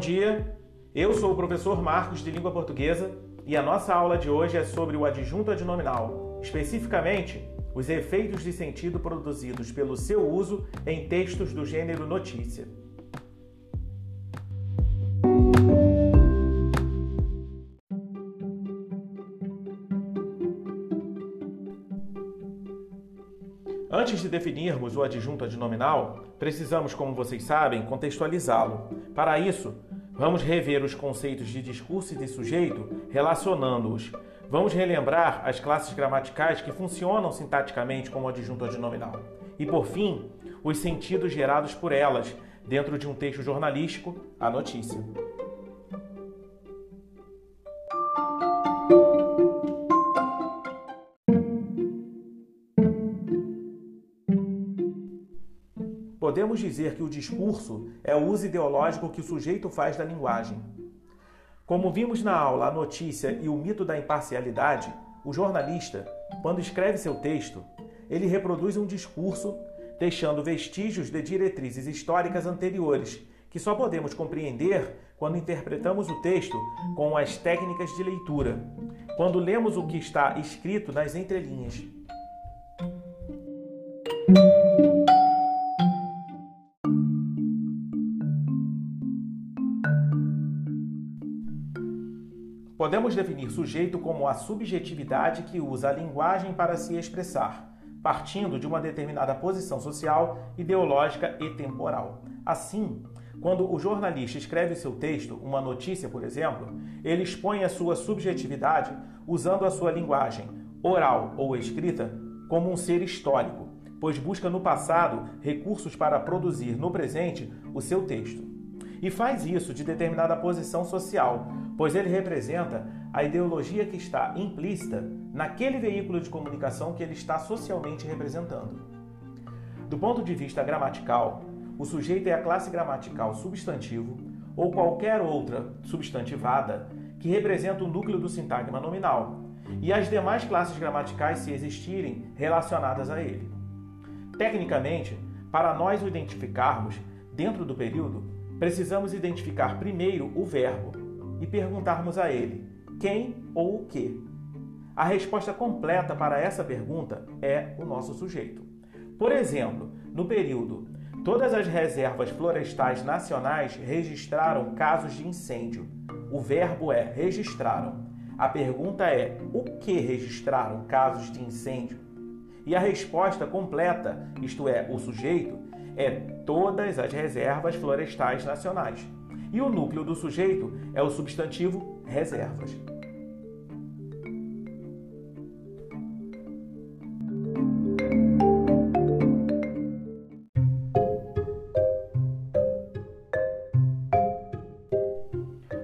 dia, eu sou o professor Marcos de Língua Portuguesa e a nossa aula de hoje é sobre o adjunto adnominal, especificamente os efeitos de sentido produzidos pelo seu uso em textos do gênero notícia. Antes de definirmos o adjunto adnominal, precisamos, como vocês sabem, contextualizá-lo. Para isso, vamos rever os conceitos de discurso e de sujeito, relacionando-os. Vamos relembrar as classes gramaticais que funcionam sintaticamente como adjunto adnominal. E, por fim, os sentidos gerados por elas dentro de um texto jornalístico, a notícia. Podemos dizer que o discurso é o uso ideológico que o sujeito faz da linguagem. Como vimos na aula A Notícia e o Mito da Imparcialidade, o jornalista, quando escreve seu texto, ele reproduz um discurso deixando vestígios de diretrizes históricas anteriores, que só podemos compreender quando interpretamos o texto com as técnicas de leitura, quando lemos o que está escrito nas entrelinhas. Podemos definir sujeito como a subjetividade que usa a linguagem para se expressar, partindo de uma determinada posição social, ideológica e temporal. Assim, quando o jornalista escreve seu texto, uma notícia, por exemplo, ele expõe a sua subjetividade usando a sua linguagem, oral ou escrita, como um ser histórico, pois busca no passado recursos para produzir no presente o seu texto. E faz isso de determinada posição social, pois ele representa a ideologia que está implícita naquele veículo de comunicação que ele está socialmente representando. Do ponto de vista gramatical, o sujeito é a classe gramatical substantivo ou qualquer outra substantivada que representa o núcleo do sintagma nominal e as demais classes gramaticais, se existirem, relacionadas a ele. Tecnicamente, para nós o identificarmos dentro do período, precisamos identificar primeiro o verbo e perguntarmos a ele quem ou o que. A resposta completa para essa pergunta é o nosso sujeito. Por exemplo, no período, todas as reservas florestais nacionais registraram casos de incêndio. O verbo é registraram. A pergunta é o que registraram casos de incêndio? E a resposta completa, isto é, o sujeito, é todas as reservas florestais nacionais. E o núcleo do sujeito é o substantivo reservas.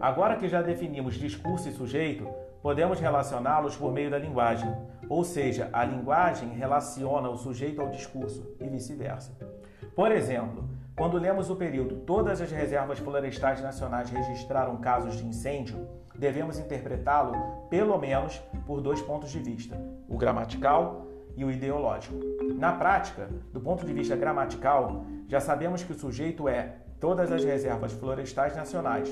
Agora que já definimos discurso e sujeito, podemos relacioná-los por meio da linguagem, ou seja, a linguagem relaciona o sujeito ao discurso e vice-versa. Por exemplo, quando lemos o período Todas as reservas florestais nacionais registraram casos de incêndio, devemos interpretá-lo pelo menos por dois pontos de vista: o gramatical e o ideológico. Na prática, do ponto de vista gramatical, já sabemos que o sujeito é todas as reservas florestais nacionais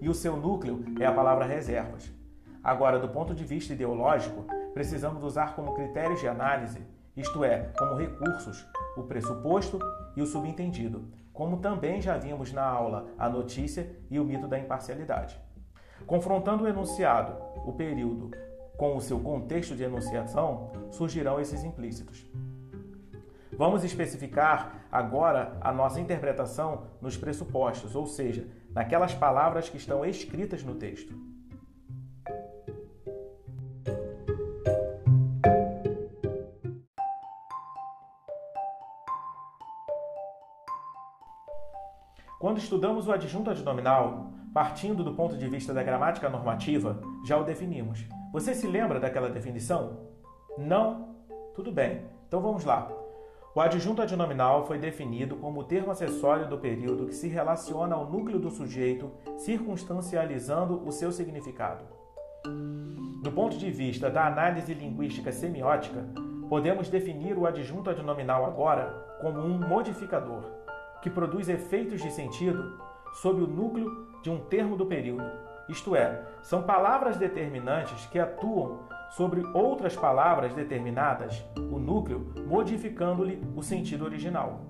e o seu núcleo é a palavra reservas. Agora, do ponto de vista ideológico, precisamos usar como critérios de análise, isto é, como recursos, o pressuposto e o subentendido, como também já vimos na aula a notícia e o mito da imparcialidade. Confrontando o enunciado, o período, com o seu contexto de enunciação, surgirão esses implícitos. Vamos especificar agora a nossa interpretação nos pressupostos, ou seja, naquelas palavras que estão escritas no texto. Quando estudamos o adjunto adnominal, partindo do ponto de vista da gramática normativa, já o definimos. Você se lembra daquela definição? Não? Tudo bem. Então vamos lá. O adjunto adnominal foi definido como o termo acessório do período que se relaciona ao núcleo do sujeito, circunstancializando o seu significado. Do ponto de vista da análise linguística semiótica, podemos definir o adjunto adnominal agora como um modificador que produz efeitos de sentido sob o núcleo de um termo do período, isto é, são palavras determinantes que atuam sobre outras palavras determinadas, o núcleo, modificando-lhe o sentido original.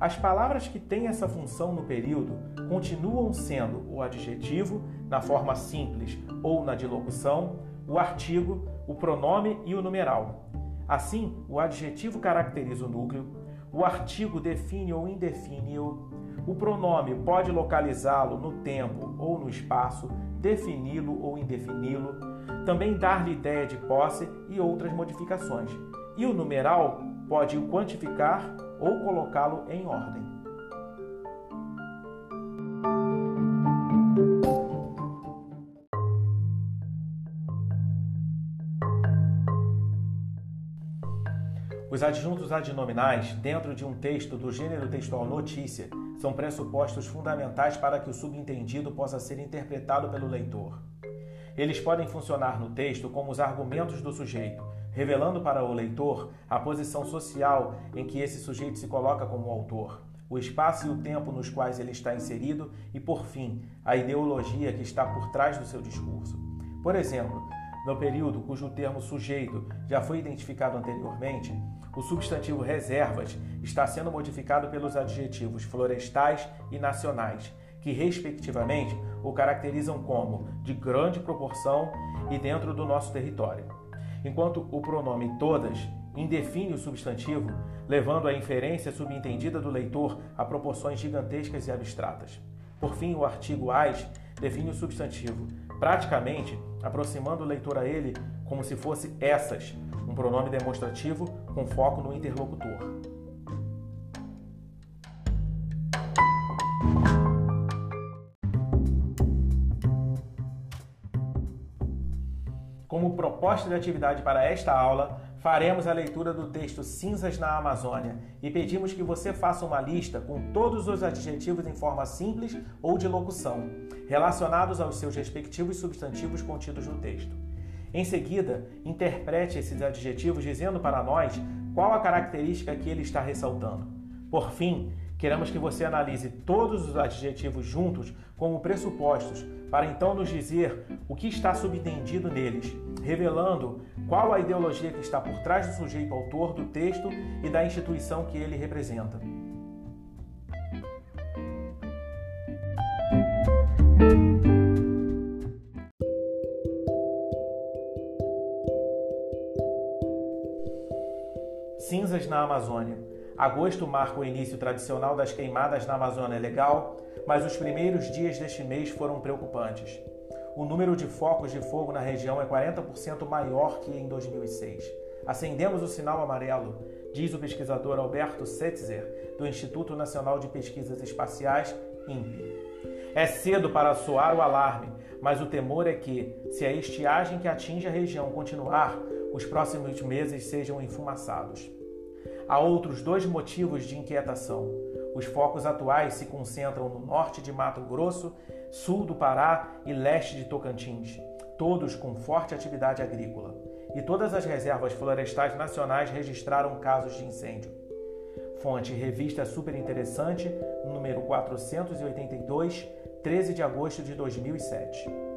As palavras que têm essa função no período continuam sendo o adjetivo, na forma simples ou na dilocução, o artigo, o pronome e o numeral. Assim, o adjetivo caracteriza o núcleo, o artigo define ou indefine-o, o pronome pode localizá-lo no tempo ou no espaço, defini-lo ou indefini-lo, também dar-lhe ideia de posse e outras modificações. E o numeral pode o quantificar ou colocá-lo em ordem. Os adjuntos adnominais, dentro de um texto do gênero textual notícia, são pressupostos fundamentais para que o subentendido possa ser interpretado pelo leitor. Eles podem funcionar no texto como os argumentos do sujeito, revelando para o leitor a posição social em que esse sujeito se coloca como autor, o espaço e o tempo nos quais ele está inserido e, por fim, a ideologia que está por trás do seu discurso. Por exemplo, no período cujo termo sujeito já foi identificado anteriormente, o substantivo reservas está sendo modificado pelos adjetivos florestais e nacionais, que, respectivamente, o caracterizam como de grande proporção e dentro do nosso território enquanto o pronome todas indefine o substantivo, levando a inferência subentendida do leitor a proporções gigantescas e abstratas. Por fim, o artigo as define o substantivo, praticamente aproximando o leitor a ele como se fosse essas, um pronome demonstrativo com foco no interlocutor. Como proposta de atividade para esta aula, faremos a leitura do texto Cinzas na Amazônia e pedimos que você faça uma lista com todos os adjetivos em forma simples ou de locução, relacionados aos seus respectivos substantivos contidos no texto. Em seguida, interprete esses adjetivos dizendo para nós qual a característica que ele está ressaltando. Por fim, Queremos que você analise todos os adjetivos juntos como pressupostos, para então nos dizer o que está subentendido neles, revelando qual a ideologia que está por trás do sujeito autor do texto e da instituição que ele representa. Cinzas na Amazônia. Agosto marca o início tradicional das queimadas na Amazônia Legal, mas os primeiros dias deste mês foram preocupantes. O número de focos de fogo na região é 40% maior que em 2006. Acendemos o sinal amarelo, diz o pesquisador Alberto Setzer, do Instituto Nacional de Pesquisas Espaciais, INPE. É cedo para soar o alarme, mas o temor é que, se a estiagem que atinge a região continuar, os próximos meses sejam enfumaçados. Há outros dois motivos de inquietação. Os focos atuais se concentram no norte de Mato Grosso, sul do Pará e leste de Tocantins, todos com forte atividade agrícola. E todas as reservas florestais nacionais registraram casos de incêndio. Fonte Revista Super Interessante, número 482, 13 de agosto de 2007.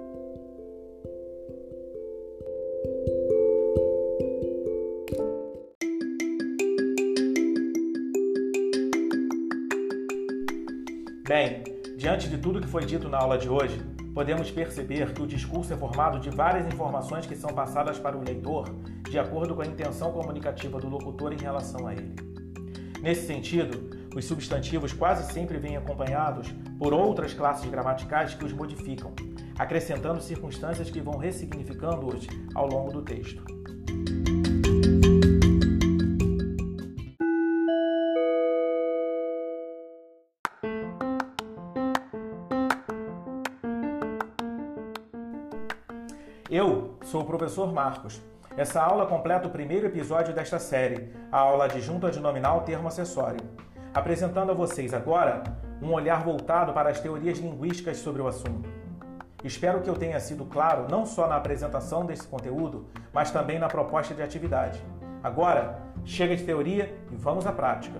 Bem, diante de tudo que foi dito na aula de hoje, podemos perceber que o discurso é formado de várias informações que são passadas para o leitor de acordo com a intenção comunicativa do locutor em relação a ele. Nesse sentido, os substantivos quase sempre vêm acompanhados por outras classes gramaticais que os modificam, acrescentando circunstâncias que vão ressignificando-os ao longo do texto. Eu sou o professor Marcos. Essa aula completa o primeiro episódio desta série, a aula de junta de nominal termo acessório, apresentando a vocês agora um olhar voltado para as teorias linguísticas sobre o assunto. Espero que eu tenha sido claro não só na apresentação desse conteúdo, mas também na proposta de atividade. Agora, chega de teoria e vamos à prática.